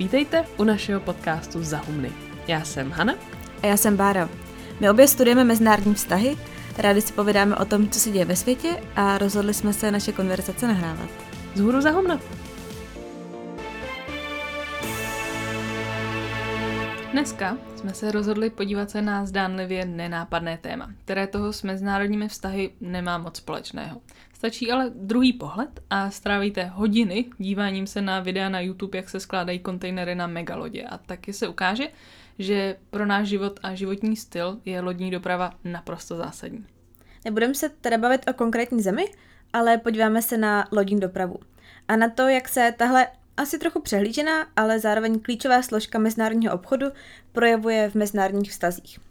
Vítejte u našeho podcastu Zahumny. Já jsem Hana. A já jsem Bára. My obě studujeme mezinárodní vztahy, rádi si povídáme o tom, co se děje ve světě a rozhodli jsme se naše konverzace nahrávat. Zhůru Zahumna. Dneska jsme se rozhodli podívat se na zdánlivě nenápadné téma, které toho s mezinárodními vztahy nemá moc společného. Stačí ale druhý pohled a strávíte hodiny díváním se na videa na YouTube, jak se skládají kontejnery na megalodě a taky se ukáže, že pro náš život a životní styl je lodní doprava naprosto zásadní. Nebudeme se teda bavit o konkrétní zemi, ale podíváme se na lodní dopravu. A na to, jak se tahle asi trochu přehlížená, ale zároveň klíčová složka mezinárodního obchodu projevuje v mezinárodních vztazích.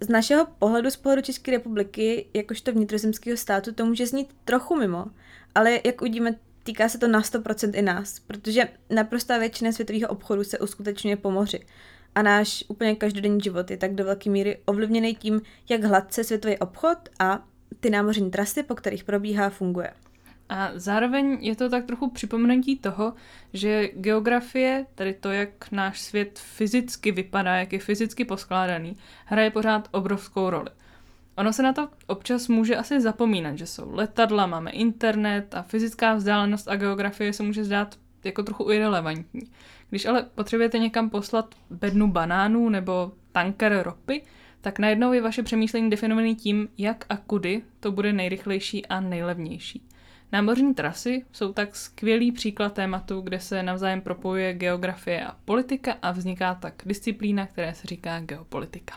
Z našeho pohledu, z pohledu České republiky, jakožto vnitrozemského státu, to může znít trochu mimo, ale jak uvidíme, týká se to na 100% i nás, protože naprostá většina světového obchodu se uskutečňuje po moři. A náš úplně každodenní život je tak do velké míry ovlivněný tím, jak hladce světový obchod a ty námořní trasy, po kterých probíhá, funguje. A zároveň je to tak trochu připomenutí toho, že geografie, tedy to, jak náš svět fyzicky vypadá, jak je fyzicky poskládaný, hraje pořád obrovskou roli. Ono se na to občas může asi zapomínat, že jsou letadla, máme internet a fyzická vzdálenost a geografie se může zdát jako trochu irrelevantní. Když ale potřebujete někam poslat bednu banánů nebo tanker ropy, tak najednou je vaše přemýšlení definované tím, jak a kudy to bude nejrychlejší a nejlevnější. Námořní trasy jsou tak skvělý příklad tématu, kde se navzájem propojuje geografie a politika a vzniká tak disciplína, která se říká geopolitika.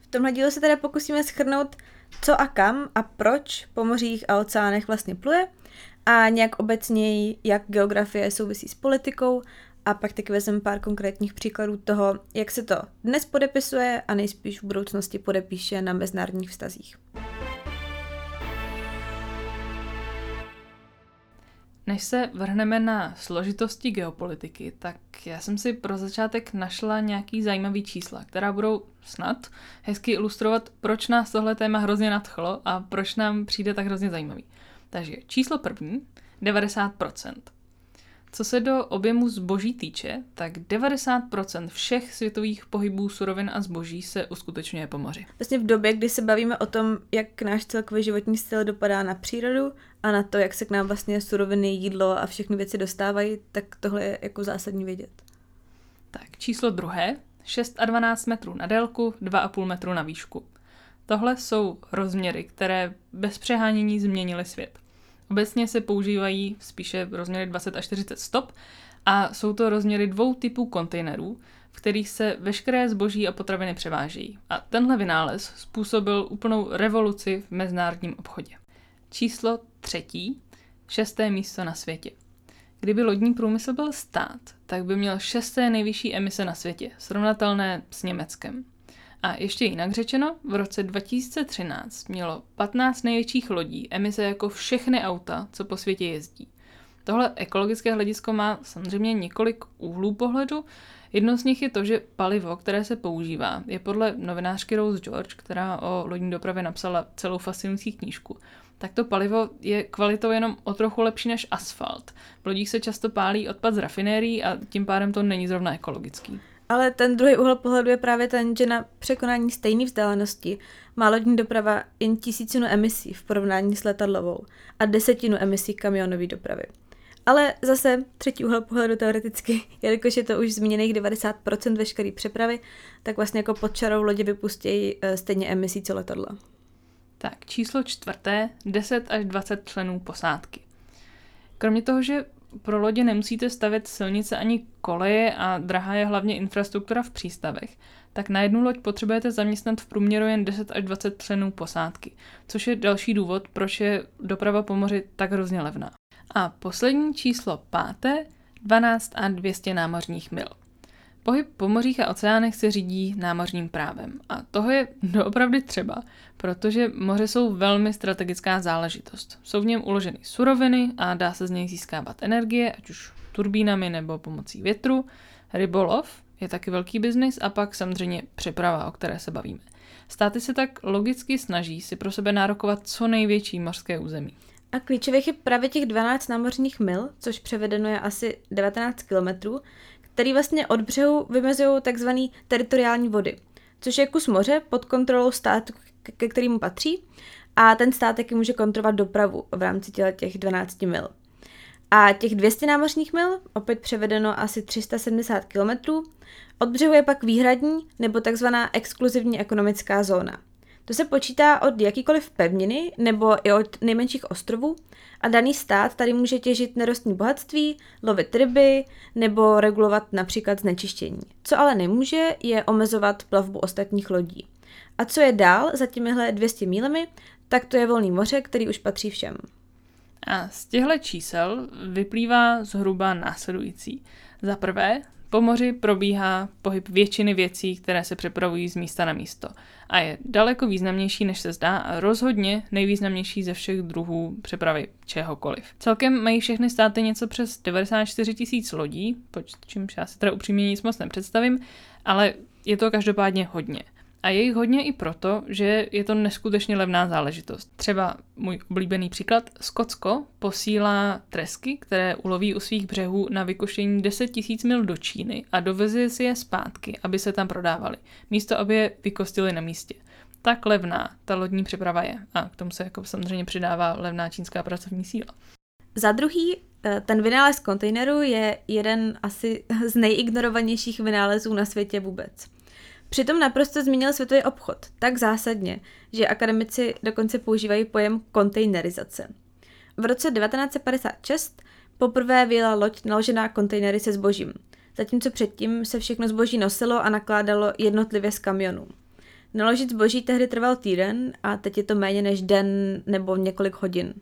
V tomhle dílu se teda pokusíme schrnout, co a kam a proč po mořích a oceánech vlastně pluje a nějak obecněji, jak geografie souvisí s politikou a pak taky vezmeme pár konkrétních příkladů toho, jak se to dnes podepisuje a nejspíš v budoucnosti podepíše na mezinárodních vztazích. Než se vrhneme na složitosti geopolitiky, tak já jsem si pro začátek našla nějaký zajímavý čísla, která budou snad hezky ilustrovat, proč nás tohle téma hrozně nadchlo a proč nám přijde tak hrozně zajímavý. Takže číslo první, 90%. Co se do objemu zboží týče, tak 90% všech světových pohybů surovin a zboží se uskutečňuje po moři. Vlastně v době, kdy se bavíme o tom, jak náš celkový životní styl dopadá na přírodu a na to, jak se k nám vlastně suroviny, jídlo a všechny věci dostávají, tak tohle je jako zásadní vědět. Tak číslo druhé, 6 a 12 metrů na délku, 2,5 metru na výšku. Tohle jsou rozměry, které bez přehánění změnily svět. Obecně se používají spíše rozměry 20 až 40 stop a jsou to rozměry dvou typů kontejnerů, v kterých se veškeré zboží a potraviny převážejí. A tenhle vynález způsobil úplnou revoluci v mezinárodním obchodě. Číslo třetí, šesté místo na světě. Kdyby lodní průmysl byl stát, tak by měl šesté nejvyšší emise na světě, srovnatelné s Německem. A ještě jinak řečeno, v roce 2013 mělo 15 největších lodí emise jako všechny auta, co po světě jezdí. Tohle ekologické hledisko má samozřejmě několik úhlů pohledu. Jedno z nich je to, že palivo, které se používá, je podle novinářky Rose George, která o lodní dopravě napsala celou fascinující knížku, tak to palivo je kvalitou jenom o trochu lepší než asfalt. V lodích se často pálí odpad z rafinérií a tím pádem to není zrovna ekologický. Ale ten druhý úhel pohledu je právě ten, že na překonání stejné vzdálenosti má lodní doprava jen tisícinu emisí v porovnání s letadlovou a desetinu emisí kamionové dopravy. Ale zase třetí úhel pohledu teoreticky, jelikož je to už zmíněných 90% veškeré přepravy, tak vlastně jako pod čarou lodě vypustějí eh, stejně emisí co letadla. Tak, číslo čtvrté, 10 až 20 členů posádky. Kromě toho, že pro lodě nemusíte stavět silnice ani koleje a drahá je hlavně infrastruktura v přístavech, tak na jednu loď potřebujete zaměstnat v průměru jen 10 až 20 členů posádky, což je další důvod, proč je doprava po moři tak hrozně levná. A poslední číslo páté, 12 a 200 námořních mil. Pohyb po mořích a oceánech se řídí námořním právem. A toho je doopravdy třeba, protože moře jsou velmi strategická záležitost. Jsou v něm uloženy suroviny a dá se z něj získávat energie, ať už turbínami nebo pomocí větru. Rybolov je taky velký biznis a pak samozřejmě přeprava, o které se bavíme. Státy se tak logicky snaží si pro sebe nárokovat co největší mořské území. A klíčových je právě těch 12 námořních mil, což převedeno je asi 19 kilometrů, který vlastně od břehu vymezují takzvané teritoriální vody, což je kus moře pod kontrolou státu, ke kterému patří, a ten stát taky může kontrolovat dopravu v rámci těch 12 mil. A těch 200 námořních mil, opět převedeno asi 370 km, od břehu je pak výhradní nebo takzvaná exkluzivní ekonomická zóna. To se počítá od jakýkoliv pevniny nebo i od nejmenších ostrovů a daný stát tady může těžit nerostní bohatství, lovit ryby nebo regulovat například znečištění. Co ale nemůže, je omezovat plavbu ostatních lodí. A co je dál za těmihle 200 mílemi, tak to je volný moře, který už patří všem. A z těchto čísel vyplývá zhruba následující. Za prvé, po moři probíhá pohyb většiny věcí, které se přepravují z místa na místo a je daleko významnější, než se zdá a rozhodně nejvýznamnější ze všech druhů přepravy čehokoliv. Celkem mají všechny státy něco přes 94 tisíc lodí, pod čímž já si teda upřímně nic moc nepředstavím, ale je to každopádně hodně. A je jich hodně i proto, že je to neskutečně levná záležitost. Třeba můj oblíbený příklad, Skotsko posílá tresky, které uloví u svých břehů na vykoštění 10 000 mil do Číny a doveze si je zpátky, aby se tam prodávaly, místo aby je vykostili na místě. Tak levná ta lodní přeprava je. A k tomu se jako samozřejmě přidává levná čínská pracovní síla. Za druhý, eh, ten vynález kontejneru je jeden asi z nejignorovanějších vynálezů na světě vůbec. Přitom naprosto změnil světový obchod tak zásadně, že akademici dokonce používají pojem kontejnerizace. V roce 1956 poprvé vyjela loď naložená kontejnery se zbožím, zatímco předtím se všechno zboží nosilo a nakládalo jednotlivě z kamionů. Naložit zboží tehdy trval týden a teď je to méně než den nebo několik hodin.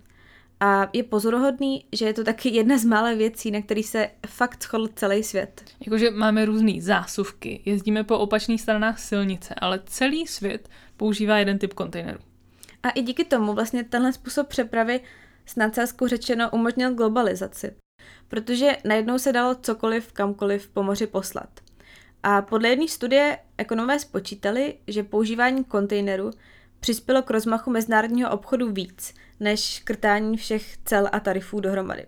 A je pozoruhodný, že je to taky jedna z mála věcí, na který se fakt shodl celý svět. Jakože máme různé zásuvky, jezdíme po opačných stranách silnice, ale celý svět používá jeden typ kontejnerů. A i díky tomu vlastně tenhle způsob přepravy s nadsázkou řečeno umožnil globalizaci. Protože najednou se dalo cokoliv kamkoliv po moři poslat. A podle jedné studie ekonomové spočítali, že používání kontejneru přispělo k rozmachu mezinárodního obchodu víc, než škrtání všech cel a tarifů dohromady.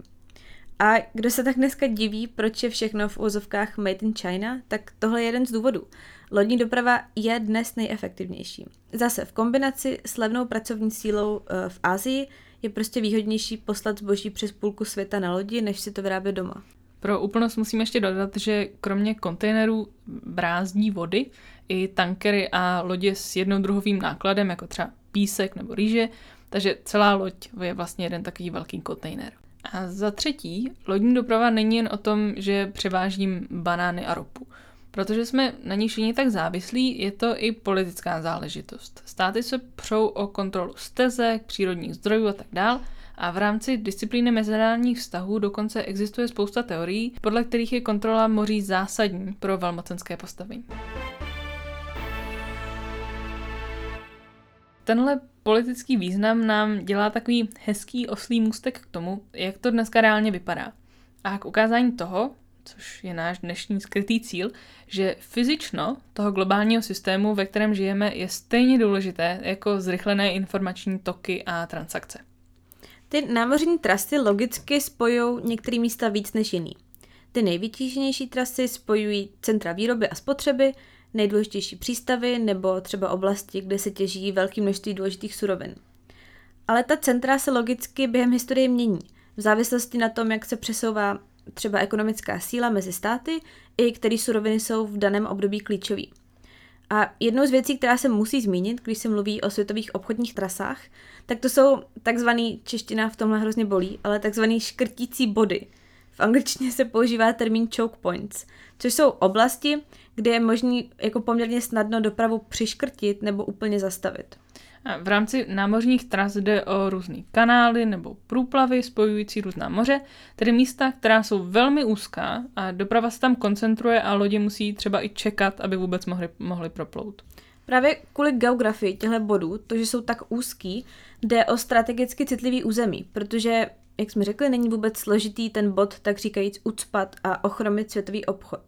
A kdo se tak dneska diví, proč je všechno v úzovkách made in China, tak tohle je jeden z důvodů. Lodní doprava je dnes nejefektivnější. Zase v kombinaci s levnou pracovní sílou eh, v Asii je prostě výhodnější poslat zboží přes půlku světa na lodi, než si to vyrábět doma. Pro úplnost musím ještě dodat, že kromě kontejnerů brázdní vody i tankery a lodě s jednodruhovým nákladem, jako třeba písek nebo rýže, takže celá loď je vlastně jeden takový velký kontejner. A za třetí, lodní doprava není jen o tom, že převážím banány a ropu. Protože jsme na ní všichni tak závislí, je to i politická záležitost. Státy se přou o kontrolu stezek, přírodních zdrojů a tak dál, a v rámci disciplíny mezinárodních vztahů dokonce existuje spousta teorií, podle kterých je kontrola moří zásadní pro velmocenské postavení. Tenhle politický význam nám dělá takový hezký oslý můstek k tomu, jak to dneska reálně vypadá. A k ukázání toho, což je náš dnešní skrytý cíl, že fyzično toho globálního systému, ve kterém žijeme, je stejně důležité jako zrychlené informační toky a transakce. Ty námořní trasy logicky spojují některé místa víc než jiný. Ty nejvytíženější trasy spojují centra výroby a spotřeby, nejdůležitější přístavy nebo třeba oblasti, kde se těží velké množství důležitých surovin. Ale ta centra se logicky během historie mění, v závislosti na tom, jak se přesouvá třeba ekonomická síla mezi státy i které suroviny jsou v daném období klíčové. A jednou z věcí, která se musí zmínit, když se mluví o světových obchodních trasách, tak to jsou takzvaný, čeština v tomhle hrozně bolí, ale takzvaný škrtící body. V angličtině se používá termín choke points, což jsou oblasti, kde je možné jako poměrně snadno dopravu přiškrtit nebo úplně zastavit. A v rámci námořních tras jde o různé kanály nebo průplavy spojující různá moře, tedy místa, která jsou velmi úzká a doprava se tam koncentruje a lodi musí třeba i čekat, aby vůbec mohli, mohli proplout. Právě kvůli geografii těchto bodů, to, že jsou tak úzký, jde o strategicky citlivý území, protože, jak jsme řekli, není vůbec složitý ten bod, tak říkajíc, ucpat a ochromit světový obchod.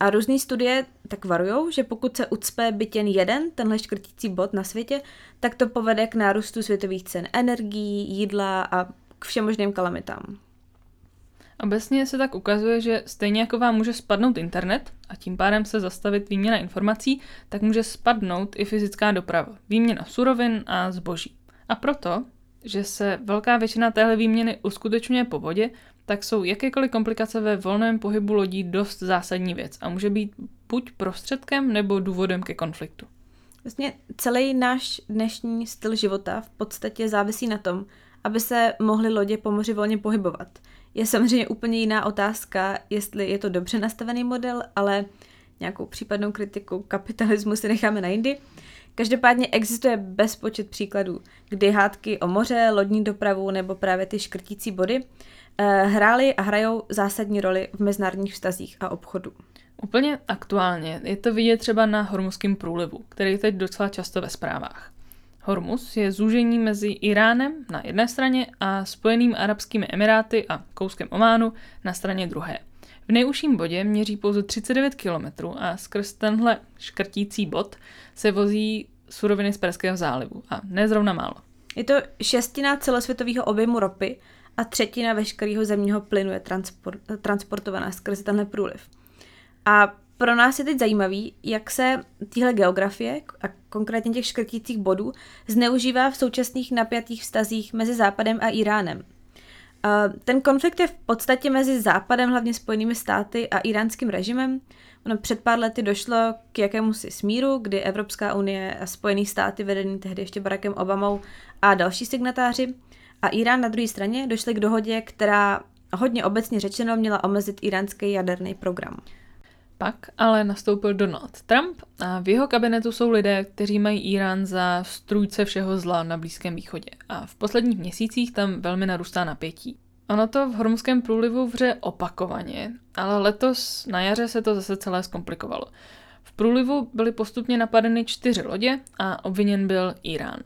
A různé studie tak varují, že pokud se ucpe byt jen jeden, tenhle škrtící bod na světě, tak to povede k nárůstu světových cen energií, jídla a k všem možným kalamitám. Obecně se tak ukazuje, že stejně jako vám může spadnout internet a tím pádem se zastavit výměna informací, tak může spadnout i fyzická doprava, výměna surovin a zboží. A proto, že se velká většina téhle výměny uskutečňuje po vodě, tak jsou jakékoliv komplikace ve volném pohybu lodí dost zásadní věc a může být buď prostředkem nebo důvodem ke konfliktu. Vlastně celý náš dnešní styl života v podstatě závisí na tom, aby se mohly lodě po moři volně pohybovat. Je samozřejmě úplně jiná otázka, jestli je to dobře nastavený model, ale nějakou případnou kritiku kapitalismu si necháme na jindy. Každopádně existuje bezpočet příkladů, kdy hádky o moře, lodní dopravu nebo právě ty škrtící body eh, hrály a hrajou zásadní roli v mezinárodních vztazích a obchodu. Úplně aktuálně je to vidět třeba na Hormuzském průlivu, který je teď docela často ve zprávách. Hormuz je zúžení mezi Iránem na jedné straně a Spojenými arabskými emiráty a kouskem Ománu na straně druhé. V nejužším bodě měří pouze 39 km a skrz tenhle škrtící bod se vozí suroviny z Perského zálivu a nezrovna málo. Je to šestina celosvětového objemu ropy a třetina veškerého zemního plynu je transport, transportovaná skrze tenhle průliv. A pro nás je teď zajímavý, jak se tyhle geografie a konkrétně těch škrtících bodů zneužívá v současných napjatých vztazích mezi Západem a Iránem. Ten konflikt je v podstatě mezi Západem, hlavně Spojenými státy a iránským režimem. Ono před pár lety došlo k jakémusi smíru, kdy Evropská unie a Spojené státy, vedený tehdy ještě Barackem Obamou a další signatáři, a Irán na druhé straně došli k dohodě, která hodně obecně řečeno měla omezit iránský jaderný program. Pak ale nastoupil Donald Trump a v jeho kabinetu jsou lidé, kteří mají Irán za strůjce všeho zla na Blízkém východě. A v posledních měsících tam velmi narůstá napětí. Ono to v Hormuzském průlivu vře opakovaně, ale letos na jaře se to zase celé zkomplikovalo. V průlivu byly postupně napadeny čtyři lodě a obviněn byl Irán.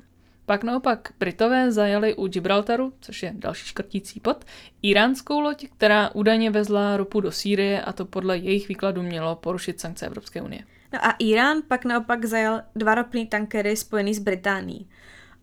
Pak naopak Britové zajali u Gibraltaru, což je další škrtící pod, iránskou loď, která údajně vezla ropu do Sýrie a to podle jejich výkladu mělo porušit sankce Evropské unie. No a Irán pak naopak zajal dva ropní tankery spojený s Británií.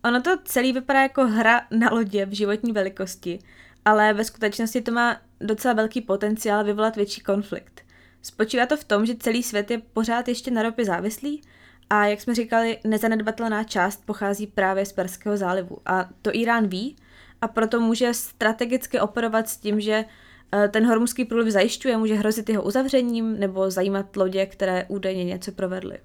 Ono to celý vypadá jako hra na lodě v životní velikosti, ale ve skutečnosti to má docela velký potenciál vyvolat větší konflikt. Spočívá to v tom, že celý svět je pořád ještě na ropě závislý a jak jsme říkali, nezanedbatelná část pochází právě z Perského zálivu. A to Irán ví a proto může strategicky operovat s tím, že eh, ten hormuzský průliv zajišťuje, může hrozit jeho uzavřením nebo zajímat lodě, které údajně něco provedly.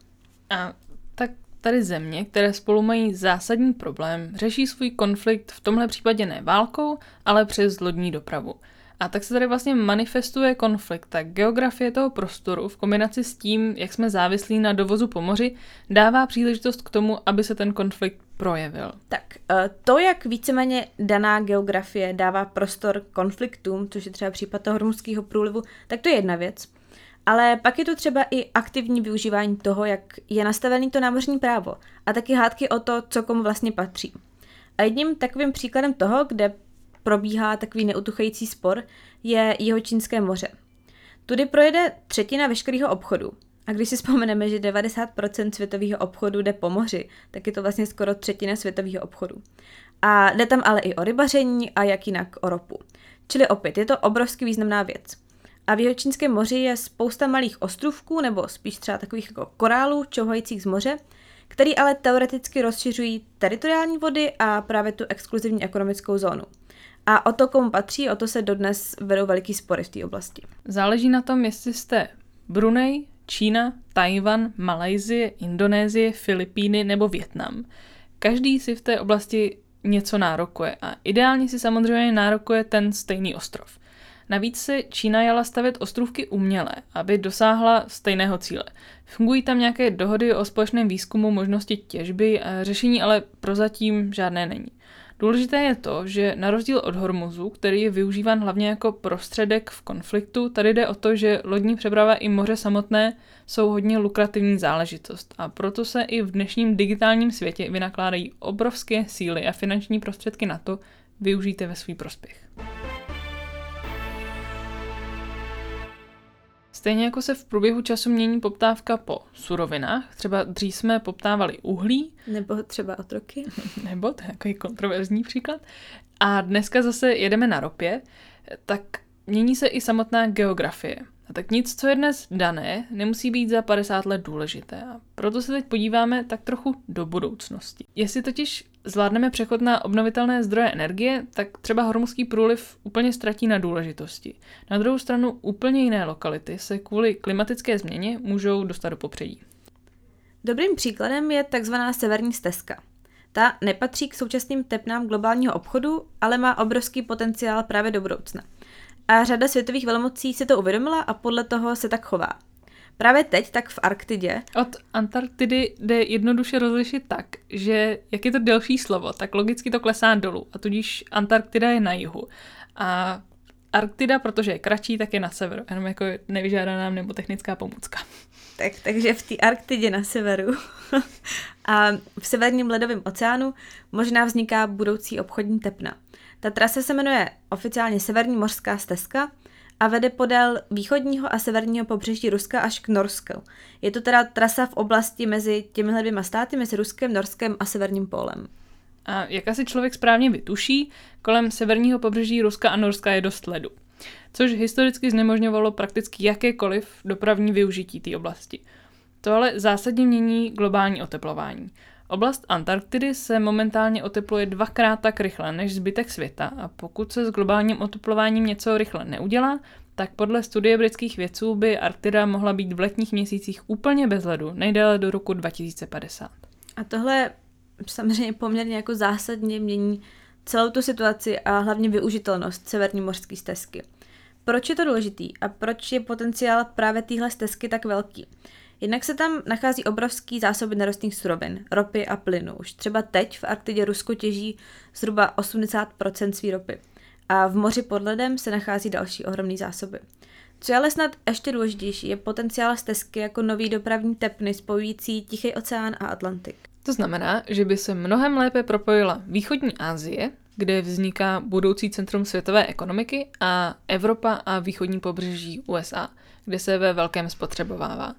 A tak tady země, které spolu mají zásadní problém, řeší svůj konflikt v tomhle případě ne válkou, ale přes lodní dopravu. A tak se tady vlastně manifestuje konflikt. Tak geografie toho prostoru v kombinaci s tím, jak jsme závislí na dovozu po moři, dává příležitost k tomu, aby se ten konflikt projevil. Tak eh, to, jak víceméně daná geografie dává prostor konfliktům, což je třeba případ toho hormuzského průlivu, tak to je jedna věc. Ale pak je tu třeba i aktivní využívání toho, jak je nastavený to námořní právo a taky hádky o to, co komu vlastně patří. A jedním takovým příkladem toho, kde probíhá takový neutuchající spor, je jeho Čínské moře. Tudy projede třetina veškerého obchodu. A když si vzpomeneme, že 90% světového obchodu jde po moři, tak je to vlastně skoro třetina světového obchodu. A jde tam ale i o rybaření a jak jinak o ropu. Čili opět, je to obrovsky významná věc. A v jeho Čínském moři je spousta malých ostrovků, nebo spíš třeba takových jako korálů, čouhajících z moře, který ale teoreticky rozšiřují teritoriální vody a právě tu exkluzivní ekonomickou zónu. A o to, komu patří, o to se dodnes vedou veliký spory v té oblasti. Záleží na tom, jestli jste Brunei, Čína, Tajvan, Malajzie, Indonésie, Filipíny nebo Větnam. Každý si v té oblasti něco nárokuje a ideálně si samozřejmě nárokuje ten stejný ostrov. Navíc se Čína jala stavět ostrovky uměle, aby dosáhla stejného cíle. Fungují tam nějaké dohody o společném výzkumu možnosti těžby, řešení ale prozatím žádné není. Důležité je to, že na rozdíl od Hormuzu, který je využíván hlavně jako prostředek v konfliktu, tady jde o to, že lodní přeprava i moře samotné jsou hodně lukrativní záležitost a proto se i v dnešním digitálním světě vynakládají obrovské síly a finanční prostředky na to, využijte ve svůj prospěch. Stejně jako se v průběhu času mění poptávka po surovinách, třeba dřív jsme poptávali uhlí. Nebo třeba otroky. Nebo, to je takový kontroverzní příklad. A dneska zase jedeme na ropě, tak mění se i samotná geografie. A tak nic, co je dnes dané, nemusí být za 50 let důležité. A proto se teď podíváme tak trochu do budoucnosti. Jestli totiž zvládneme přechod na obnovitelné zdroje energie, tak třeba hormuzský průliv úplně ztratí na důležitosti. Na druhou stranu úplně jiné lokality se kvůli klimatické změně můžou dostat do popředí. Dobrým příkladem je takzvaná severní stezka. Ta nepatří k současným tepnám globálního obchodu, ale má obrovský potenciál právě do budoucna. A řada světových velmocí si to uvědomila a podle toho se tak chová. Právě teď, tak v Arktidě. Od Antarktidy jde jednoduše rozlišit tak, že jak je to delší slovo, tak logicky to klesá dolů a tudíž Antarktida je na jihu. A Arktida, protože je kratší, tak je na severu, jenom jako nevyžádaná nebo technická pomůcka. Tak, takže v té Arktidě na severu a v severním ledovém oceánu možná vzniká budoucí obchodní tepna. Ta trasa se jmenuje oficiálně Severní mořská stezka a vede podél východního a severního pobřeží Ruska až k Norsku. Je to teda trasa v oblasti mezi těmihle dvěma státy, mezi Ruskem, Norskem a Severním pólem. A jak asi člověk správně vytuší, kolem severního pobřeží Ruska a Norska je dost ledu, což historicky znemožňovalo prakticky jakékoliv dopravní využití té oblasti. To ale zásadně mění globální oteplování. Oblast Antarktidy se momentálně otepluje dvakrát tak rychle než zbytek světa a pokud se s globálním oteplováním něco rychle neudělá, tak podle studie britských vědců by Arktida mohla být v letních měsících úplně bez ledu, nejdéle do roku 2050. A tohle samozřejmě poměrně jako zásadně mění celou tu situaci a hlavně využitelnost severní mořské stezky. Proč je to důležitý a proč je potenciál právě téhle stezky tak velký? Jednak se tam nachází obrovský zásoby nerostných surovin, ropy a plynu. Už třeba teď v Arktidě Rusko těží zhruba 80% své ropy. A v moři pod ledem se nachází další ohromné zásoby. Co je ale snad ještě důležitější, je potenciál stezky jako nový dopravní tepny spojující Tichý oceán a Atlantik. To znamená, že by se mnohem lépe propojila východní Asie, kde vzniká budoucí centrum světové ekonomiky, a Evropa a východní pobřeží USA, kde se ve velkém spotřebovává.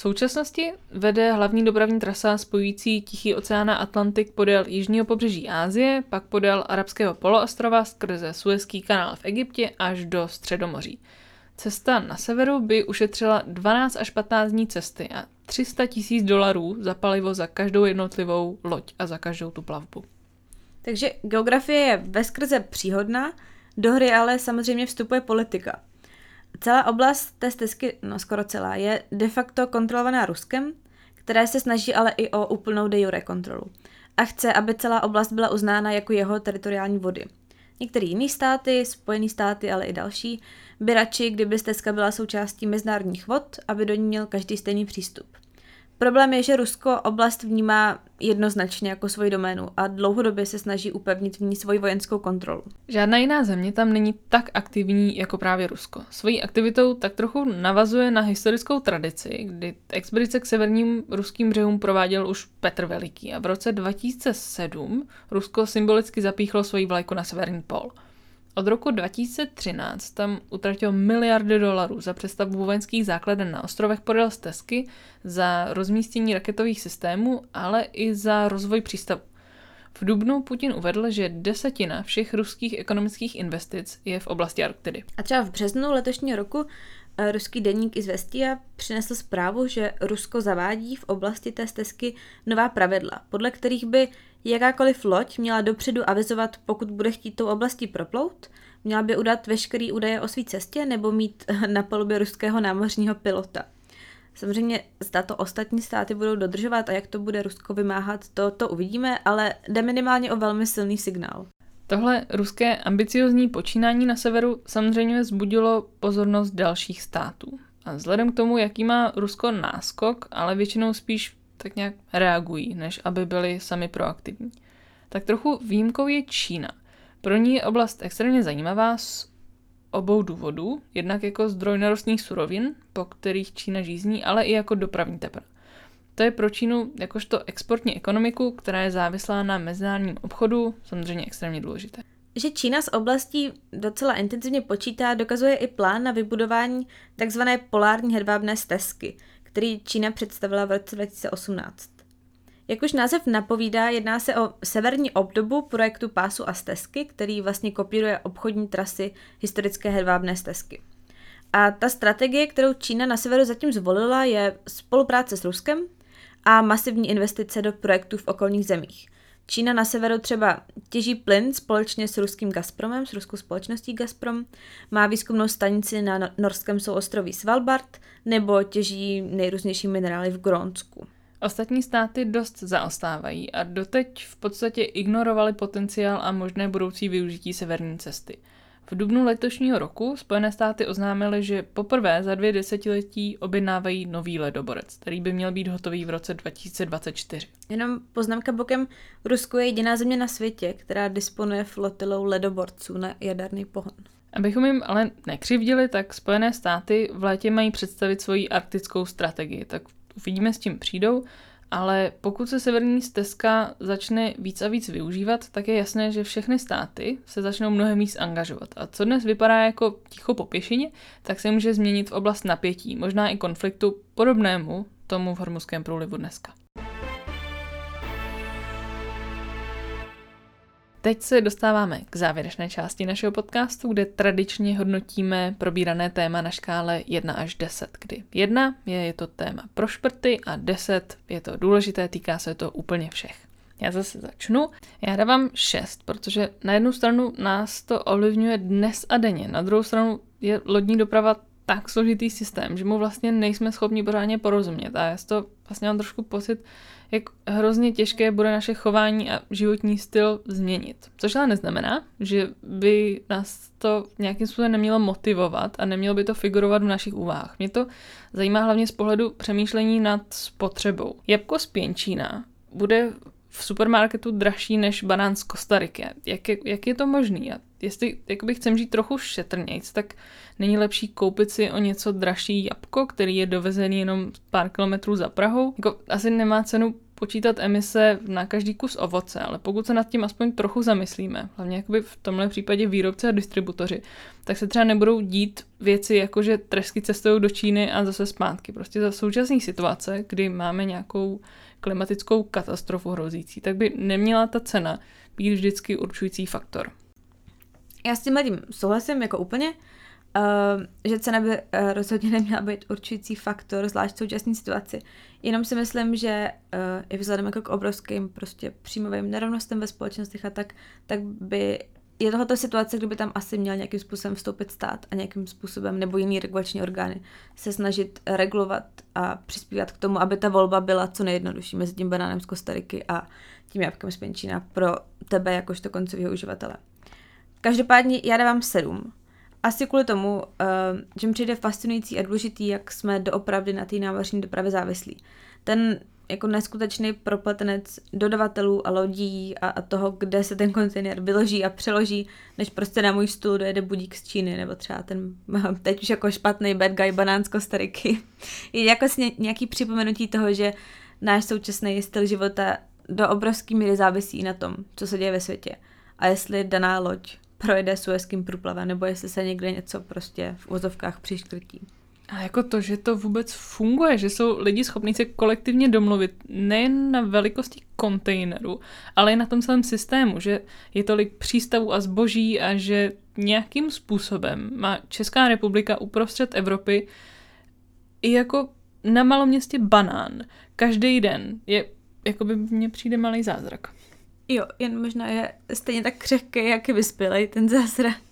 V současnosti vede hlavní dopravní trasa spojující Tichý oceán a Atlantik podél jižního pobřeží Ázie, pak podél arabského poloostrova skrze Suezký kanál v Egyptě až do Středomoří. Cesta na severu by ušetřila 12 až 15 dní cesty a 300 tisíc dolarů za palivo za každou jednotlivou loď a za každou tu plavbu. Takže geografie je veskrze příhodná, do hry ale samozřejmě vstupuje politika. Celá oblast té stezky, no skoro celá, je de facto kontrolovaná Ruskem, které se snaží ale i o úplnou de jure kontrolu. A chce, aby celá oblast byla uznána jako jeho teritoriální vody. Některé jiné státy, Spojené státy, ale i další, by radši, kdyby stezka byla součástí mezinárodních vod, aby do ní měl každý stejný přístup. Problém je, že Rusko oblast vnímá jednoznačně jako svoji doménu a dlouhodobě se snaží upevnit v ní svoji vojenskou kontrolu. Žádná jiná země tam není tak aktivní jako právě Rusko. Svojí aktivitou tak trochu navazuje na historickou tradici, kdy expedice k severním ruským břehům prováděl už Petr Veliký a v roce 2007 Rusko symbolicky zapíchlo svoji vlajku na severní pol. Od roku 2013 tam utratil miliardy dolarů za přestavbu vojenských základen na ostrovech podél stezky, za rozmístění raketových systémů, ale i za rozvoj přístavu. V Dubnu Putin uvedl, že desetina všech ruských ekonomických investic je v oblasti Arktidy. A třeba v březnu letošního roku eh, ruský deník Izvestia přinesl zprávu, že Rusko zavádí v oblasti té stezky nová pravidla, podle kterých by Jakákoliv loď měla dopředu avizovat, pokud bude chtít tou oblastí proplout, měla by udat veškerý údaje o své cestě nebo mít na palubě ruského námořního pilota. Samozřejmě zda to ostatní státy budou dodržovat a jak to bude Rusko vymáhat, to, to uvidíme, ale jde minimálně o velmi silný signál. Tohle ruské ambiciozní počínání na severu samozřejmě vzbudilo pozornost dalších států. A vzhledem k tomu, jaký má Rusko náskok, ale většinou spíš tak nějak reagují, než aby byli sami proaktivní. Tak trochu výjimkou je Čína. Pro ní je oblast extrémně zajímavá z obou důvodů, jednak jako zdroj nerostných surovin, po kterých Čína žízní, ale i jako dopravní tepr. To je pro Čínu jakožto exportní ekonomiku, která je závislá na mezinárodním obchodu, samozřejmě extrémně důležité. Že Čína s oblastí docela intenzivně počítá, dokazuje i plán na vybudování tzv. polární hedvábné stezky, který Čína představila v roce 2018. Jak už název napovídá, jedná se o severní obdobu projektu pásu a stezky, který vlastně kopíruje obchodní trasy historické hedvábné stezky. A ta strategie, kterou Čína na severu zatím zvolila, je spolupráce s Ruskem a masivní investice do projektů v okolních zemích. Čína na severu třeba těží plyn společně s ruským Gazpromem, s ruskou společností Gazprom, má výzkumnou stanici na no- norském souostroví Svalbard nebo těží nejrůznější minerály v Grónsku. Ostatní státy dost zaostávají a doteď v podstatě ignorovali potenciál a možné budoucí využití severní cesty. V dubnu letošního roku Spojené státy oznámily, že poprvé za dvě desetiletí objednávají nový ledoborec, který by měl být hotový v roce 2024. Jenom poznámka bokem, Rusko je jediná země na světě, která disponuje flotilou ledoborců na jaderný pohon. Abychom jim ale nekřivdili, tak Spojené státy v létě mají představit svoji arktickou strategii, tak uvidíme, s tím přijdou ale pokud se severní stezka začne víc a víc využívat, tak je jasné, že všechny státy se začnou mnohem víc angažovat. A co dnes vypadá jako ticho po pěšině, tak se může změnit v oblast napětí, možná i konfliktu podobnému tomu v Hormuzském průlivu dneska. Teď se dostáváme k závěrečné části našeho podcastu, kde tradičně hodnotíme probírané téma na škále 1 až 10, kdy 1 je, je to téma pro šprty a 10 je to důležité, týká se to úplně všech. Já zase začnu. Já dávám 6, protože na jednu stranu nás to ovlivňuje dnes a denně, na druhou stranu je lodní doprava tak složitý systém, že mu vlastně nejsme schopni pořádně porozumět. A já to vlastně mám trošku pocit, jak hrozně těžké bude naše chování a životní styl změnit. Což ale neznamená, že by nás to nějakým způsobem nemělo motivovat a nemělo by to figurovat v našich úvahách. Mě to zajímá hlavně z pohledu přemýšlení nad spotřebou. Jabko z pěnčína bude v supermarketu dražší než banán z Kostariky. Jak je, jak je to možný? A jestli jakoby chcem žít trochu šetrnějc, tak není lepší koupit si o něco dražší jabko, který je dovezený jenom pár kilometrů za Prahou. Jako, asi nemá cenu počítat emise na každý kus ovoce, ale pokud se nad tím aspoň trochu zamyslíme, hlavně jakoby v tomhle případě výrobci a distributoři, tak se třeba nebudou dít věci jako, že tresky cestují do Číny a zase zpátky. Prostě za současné situace, kdy máme nějakou klimatickou katastrofu hrozící, tak by neměla ta cena být vždycky určující faktor. Já s tím tím souhlasím jako úplně, Uh, že cena by uh, rozhodně neměla být určující faktor, zvlášť v současné situaci. Jenom si myslím, že uh, i vzhledem jako k obrovským prostě příjmovým nerovnostem ve společnostech a tak, tak by je tohoto situace, kdyby tam asi měl nějakým způsobem vstoupit stát a nějakým způsobem nebo jiný regulační orgány se snažit regulovat a přispívat k tomu, aby ta volba byla co nejjednodušší mezi tím banánem z Kostariky a tím jabkem z Penčína pro tebe jakožto koncového uživatele. Každopádně já dávám sedm. Asi kvůli tomu, uh, že mi přijde fascinující a důležitý, jak jsme doopravdy na té námořní dopravě závislí. Ten jako neskutečný propletenec dodavatelů a lodí a, a toho, kde se ten kontejner vyloží a přeloží, než prostě na můj stůl dojede budík z Číny, nebo třeba ten teď už jako špatný bad guy banán z Kostariky. Je jako nějaký připomenutí toho, že náš současný styl života do obrovský míry závisí na tom, co se děje ve světě. A jestli daná loď projede suezkým průplavem, nebo jestli se někde něco prostě v úzovkách přiškrtí. A jako to, že to vůbec funguje, že jsou lidi schopni se kolektivně domluvit nejen na velikosti kontejneru, ale i na tom celém systému, že je tolik přístavů a zboží a že nějakým způsobem má Česká republika uprostřed Evropy i jako na malom městě banán. Každý den je, jako by mně přijde malý zázrak. Jo, jen možná je stejně tak křehký, jak je vyspělej ten zázrak.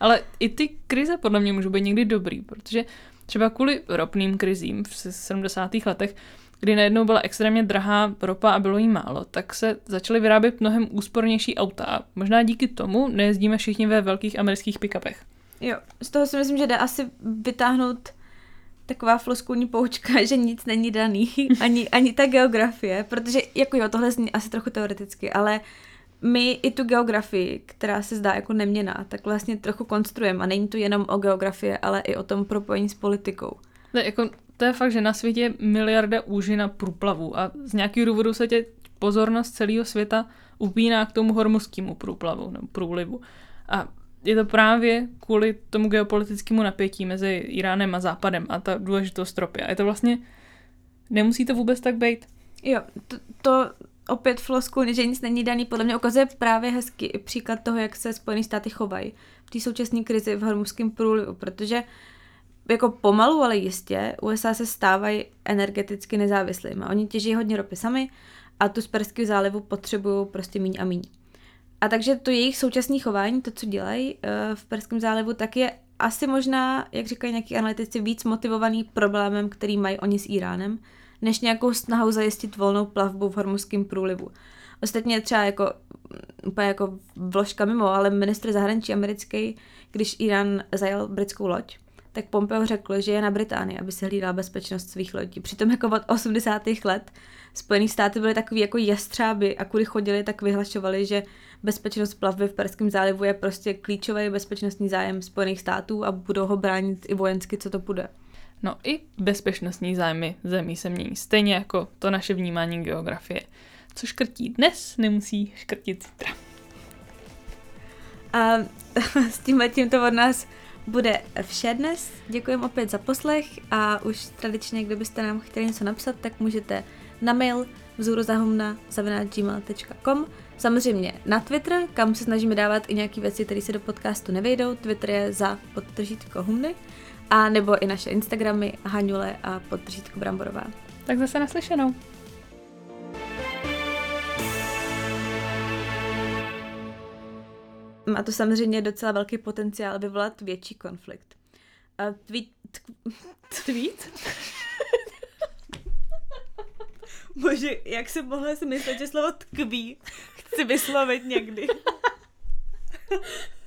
Ale i ty krize podle mě můžou být někdy dobrý, protože třeba kvůli ropným krizím v 70. letech, kdy najednou byla extrémně drahá ropa a bylo jí málo, tak se začaly vyrábět mnohem úspornější auta. Možná díky tomu nejezdíme všichni ve velkých amerických pick-upech. Jo, z toho si myslím, že jde asi vytáhnout taková floskulní poučka, že nic není daný, ani, ani ta geografie, protože jako jo, tohle zní asi trochu teoreticky, ale my i tu geografii, která se zdá jako neměná, tak vlastně trochu konstruujeme a není to jenom o geografii, ale i o tom propojení s politikou. To je, jako, to je fakt, že na světě je miliarda úžin průplavu a z nějakého důvodu se tě pozornost celého světa upíná k tomu hormuzskému průplavu nebo průlivu. A je to právě kvůli tomu geopolitickému napětí mezi Iránem a Západem a ta důležitost ropy. A je to vlastně, nemusí to vůbec tak být. Jo, to, to opět flosku, že nic není daný, podle mě ukazuje právě hezký příklad toho, jak se Spojené státy chovají v té současné krizi v hormuzském průlivu, protože jako pomalu, ale jistě, USA se stávají energeticky nezávislými. Oni těží hodně ropy sami a tu z Perského zálivu potřebují prostě míň a míň. A takže to jejich současné chování, to, co dělají uh, v Perském zálivu, tak je asi možná, jak říkají nějaký analytici, víc motivovaný problémem, který mají oni s Iránem, než nějakou snahou zajistit volnou plavbu v hormuzském průlivu. Ostatně třeba jako mm, úplně jako vložka mimo, ale ministr zahraničí americký, když Irán zajal britskou loď, tak Pompeo řekl, že je na Británii, aby se hlídala bezpečnost svých lodí. Přitom jako od 80. let Spojené státy byly takový jako jestřáby a kudy chodili, tak vyhlašovali, že bezpečnost plavby v Perském zálivu je prostě klíčový bezpečnostní zájem Spojených států a budou ho bránit i vojensky, co to bude. No i bezpečnostní zájmy zemí se mění, stejně jako to naše vnímání geografie. Co škrtí dnes, nemusí škrtit zítra. A s tímhle tímto od nás bude vše dnes. Děkujeme opět za poslech a už tradičně, kdybyste nám chtěli něco napsat, tak můžete na mail vzorozahumna.gmail.com Samozřejmě na Twitter, kam se snažíme dávat i nějaké věci, které se do podcastu nevejdou. Twitter je za podtržítko humny. A nebo i naše Instagramy Haňule a podtržítko Bramborová. Tak zase naslyšenou. Má to samozřejmě docela velký potenciál vyvolat větší konflikt. A tweet... Tweet? Bože, jak se mohla si myslet, že slovo tkví chci vyslovit někdy.